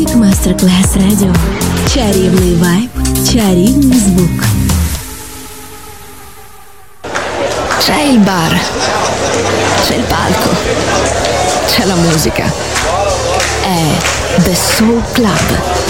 Music Masterclass Radio. Чарівний вайб, чарівний звук. C'è il bar, c'è il palco, c'è la musica. È The Soul Club.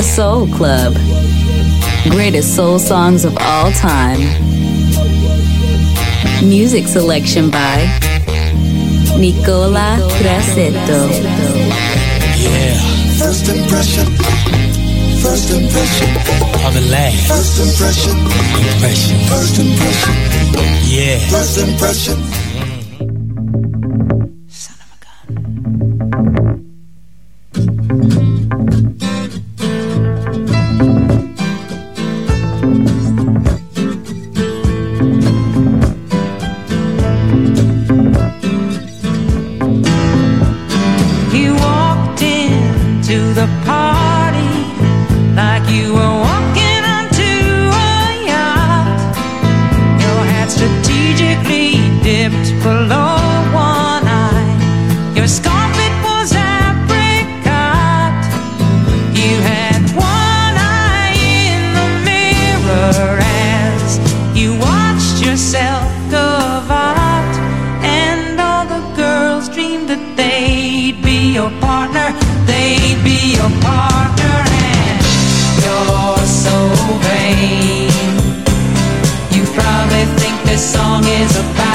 The Soul Club. Greatest soul songs of all time. Music selection by Nicola Grassetto. Yeah. First impression. First impression. Of the last. First impression. Impression. First impression. Yeah. First impression. song is about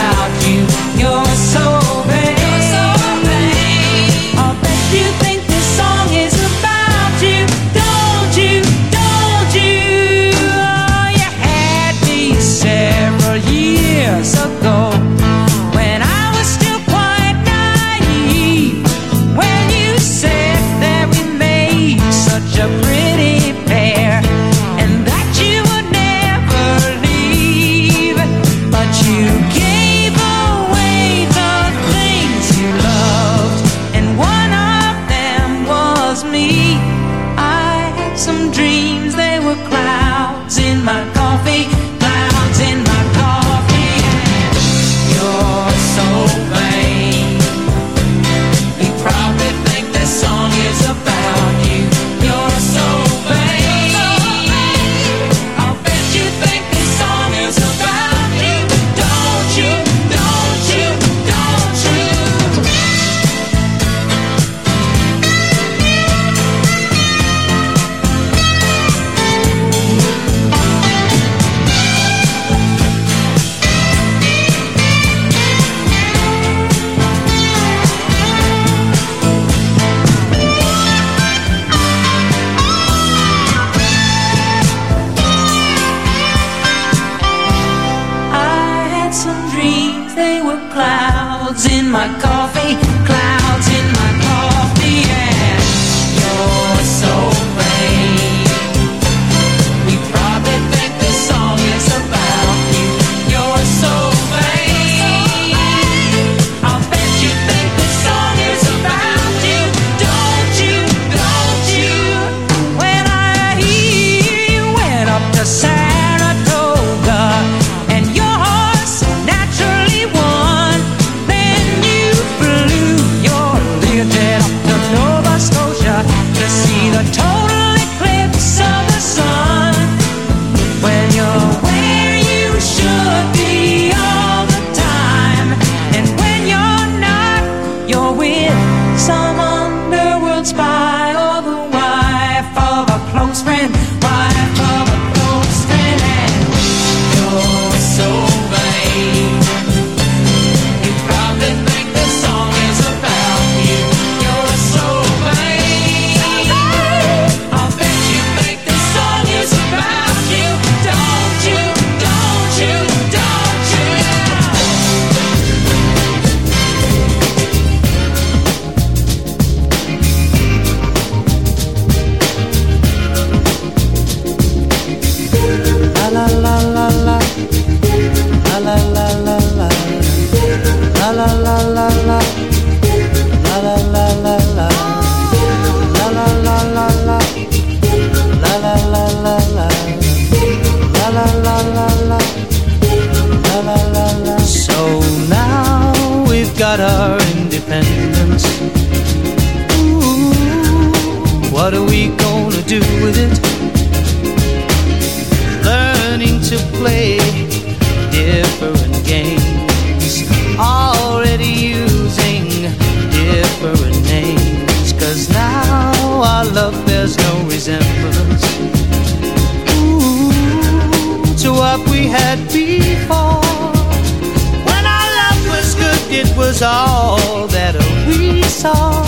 was all that we saw.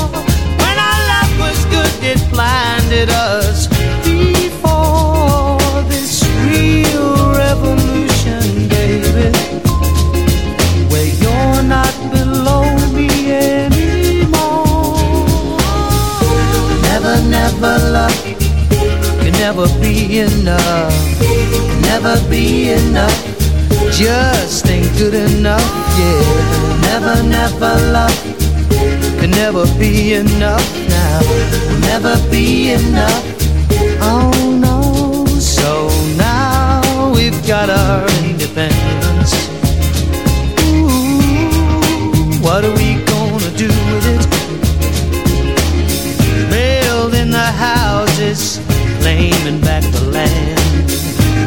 When our love was good, it blinded us before this real revolution, baby. Where you're not below me anymore. Never, never love can never be enough. Never be enough. Just ain't good enough yeah. Never, never love can never be enough now. Never be enough. Oh no. So now we've got our independence. Ooh, what are we gonna do with it? Building the houses, claiming back the land,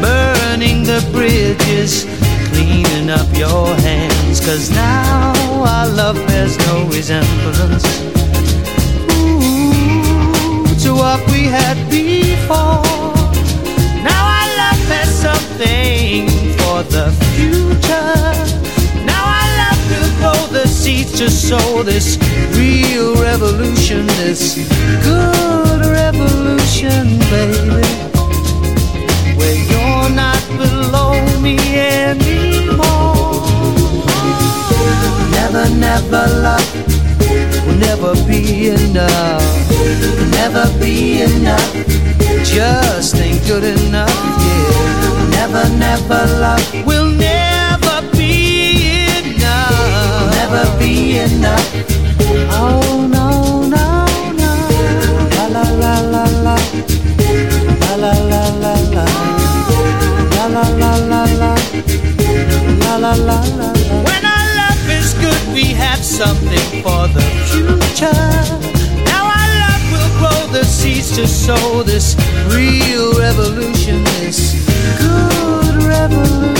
burning the bridges cleaning up your hands. Cause now our love bears no resemblance. Ooh, To what we had before. Now our love has something for the future. Now our love will go the seeds to sow This real revolution, this good revolution, baby. You're not below me anymore. Never, never love will never be enough. Never be enough. Just ain't good enough, yeah. Never, never love will never be enough. Never be enough. Oh something for the future. Now our love will grow the seeds to sow this real revolution, this good revolution,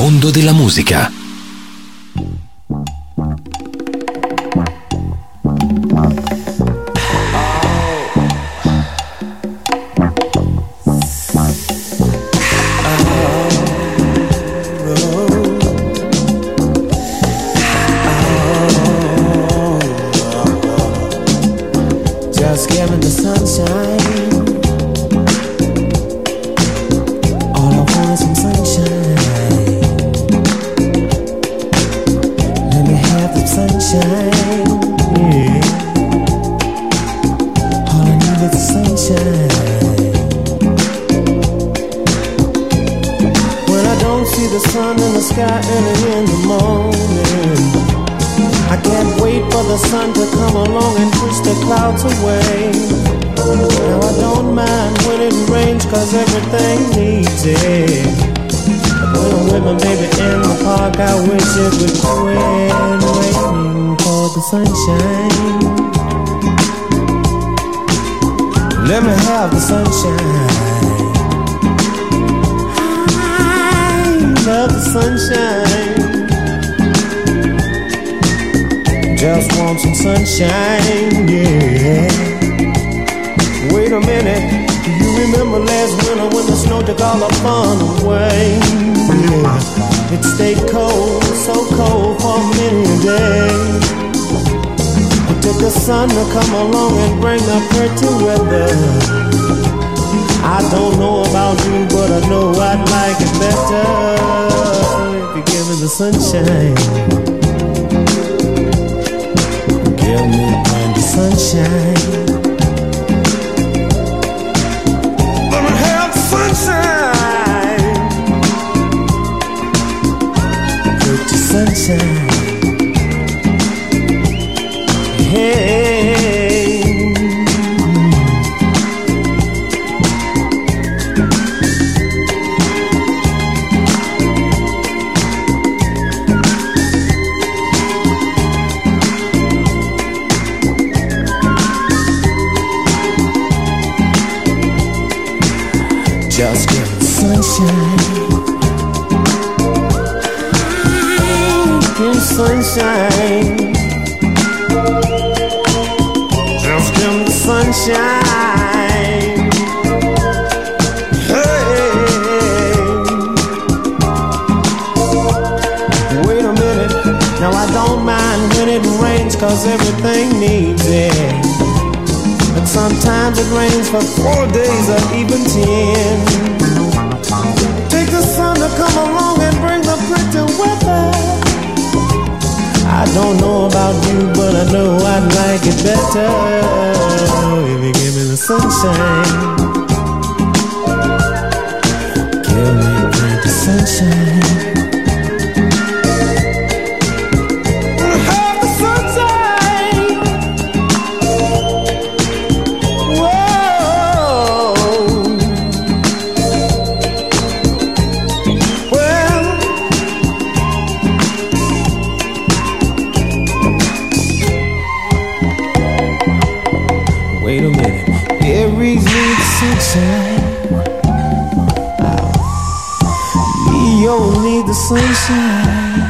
mondo della musica. The sun son to come along and bring the pretty weather. I don't know about you, but I know I'd like it better if you give me the sunshine. Give me kind of sunshine. Let me have sunshine. Sunshine. sunshine. Just in the sunshine. Hey. Wait a minute. Now I don't mind when it rains, cause everything needs it. But sometimes it rains for four days or even ten. I don't know about you, but I know I'd like it better if you give me the sunshine. Give me the sunshine. 世界，你有你的思想。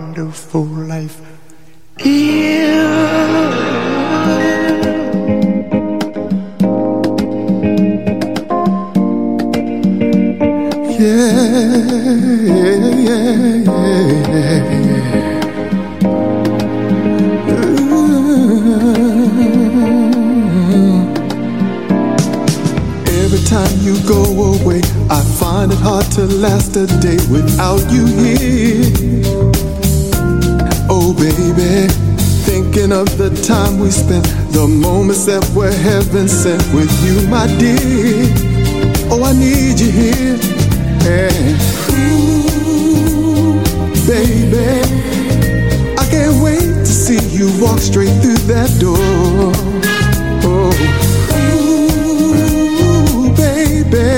Thinking of the time we spent, the moments that were heaven sent with you, my dear. Oh, I need you here. And ooh, baby, I can't wait to see you walk straight through that door. Oh, ooh, baby.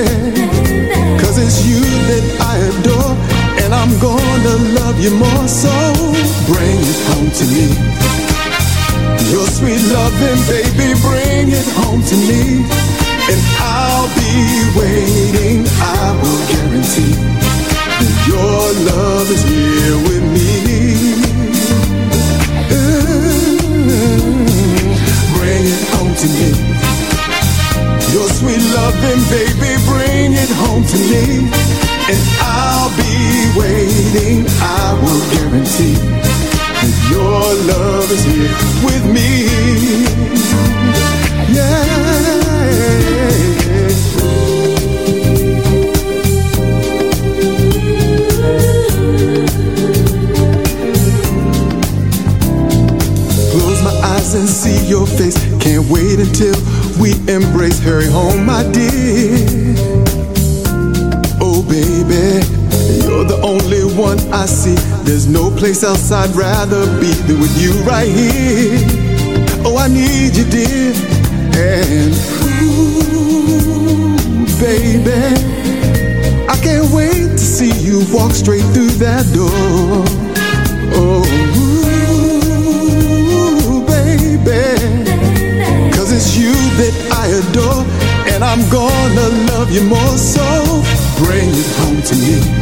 Cause it's you that I adore, and I'm gonna love you more. So bring it home to me. Your sweet loving, baby, bring it home to me. And I'll be waiting, I will guarantee that your love is here with me. Bring it home to me. Your sweet loving, baby, bring it home to me. And I'll be waiting, I will guarantee your love is here with me. Close my eyes and see your face. Can't wait until we embrace. Hurry home, my dear. Oh, baby, you're the only one I see. There's no place else I'd rather be than with you right here. Oh, I need you, dear. And ooh, baby, I can't wait to see you walk straight through that door. Oh, ooh, baby. Cause it's you that I adore, and I'm gonna love you more. So bring it home to me.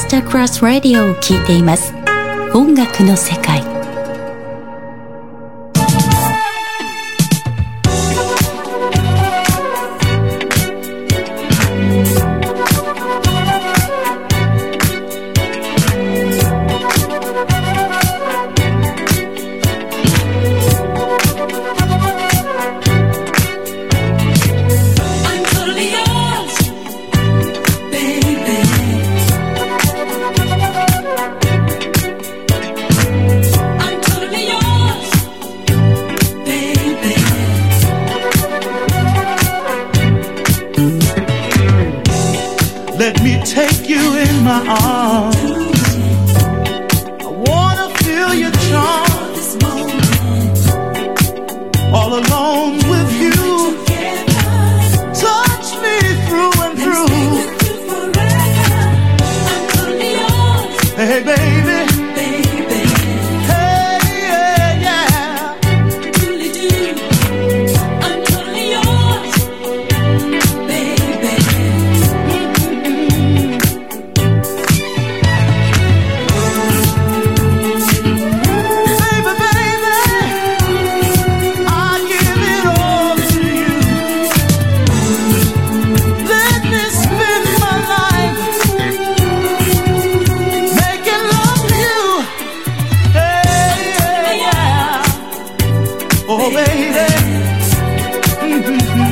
スタークラスラディオを聴いています。音楽の世界。baby. Mm-hmm.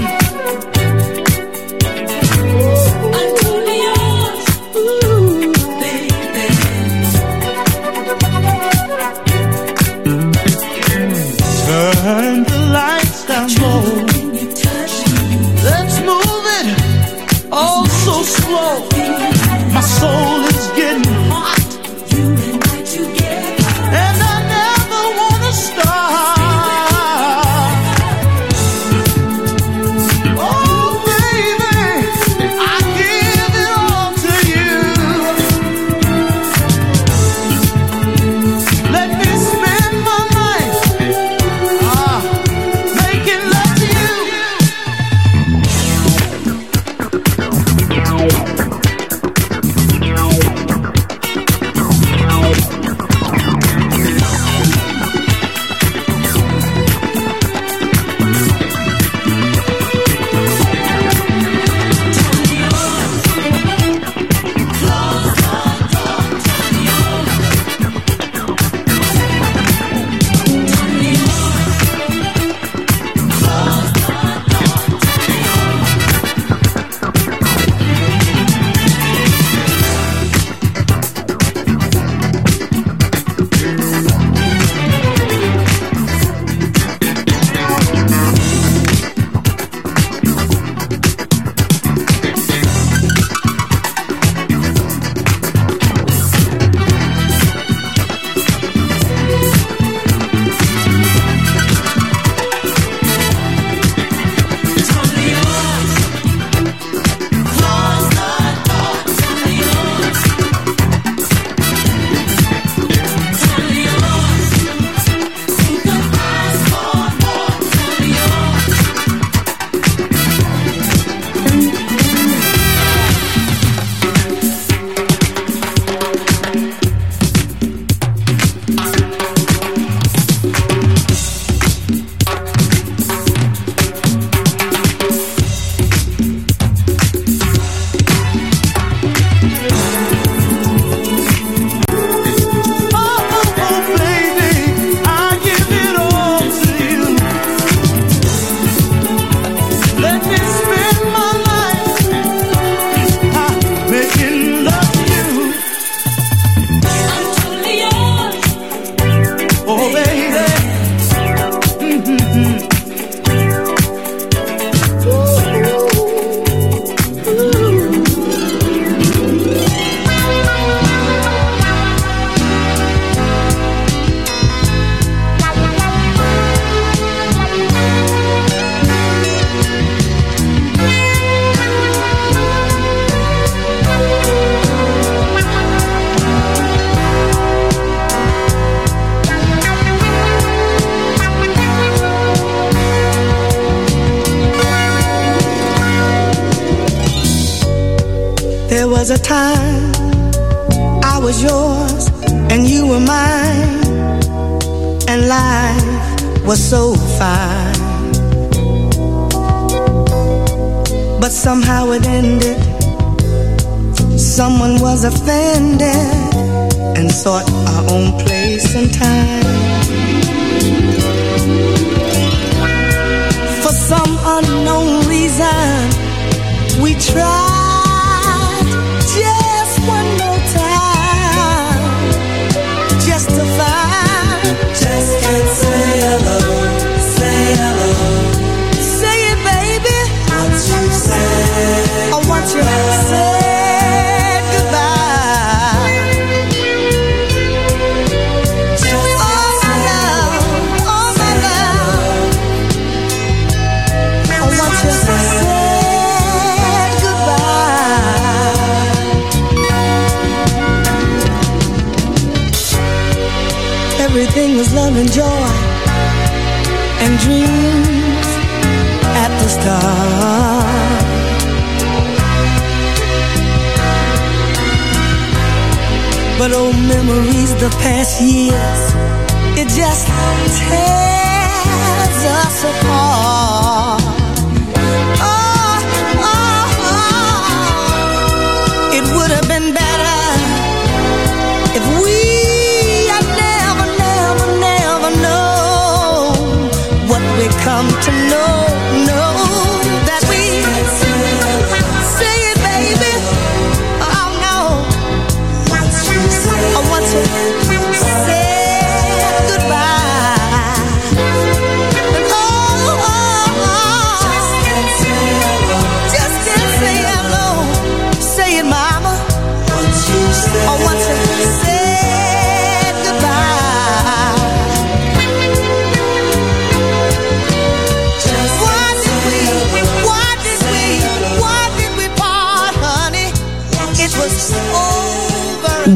and joy and dreams at the start. But old memories, the past years, it just tears us apart.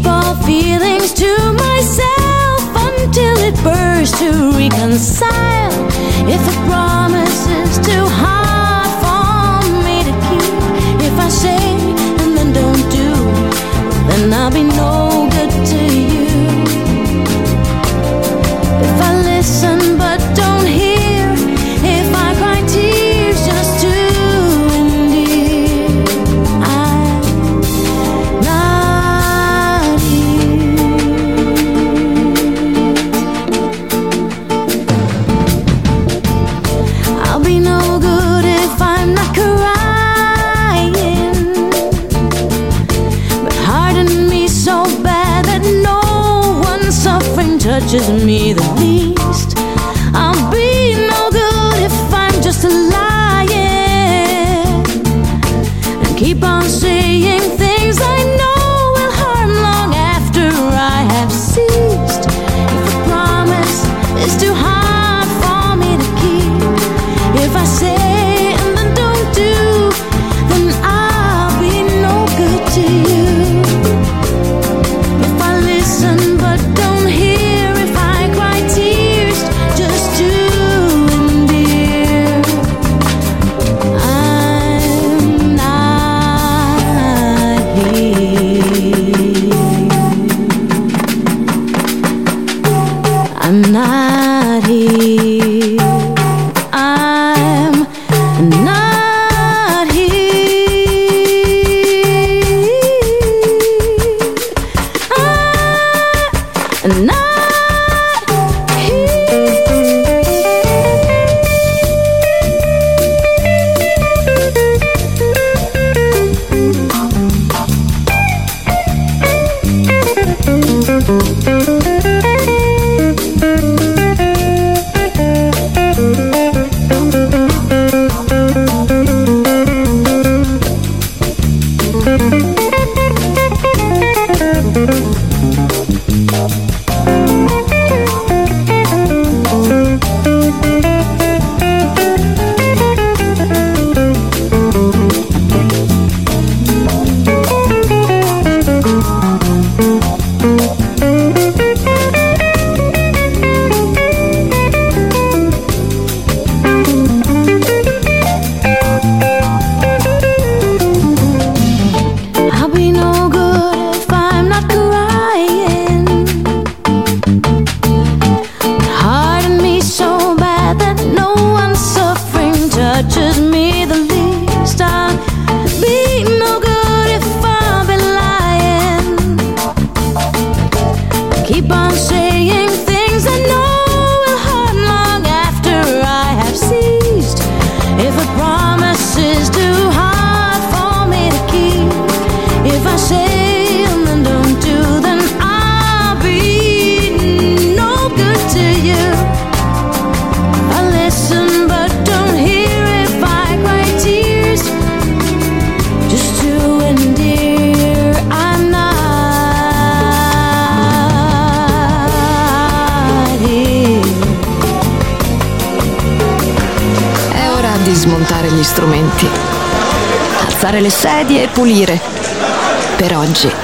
keep all feelings to myself until it bursts to reconcile. If it promises too hide.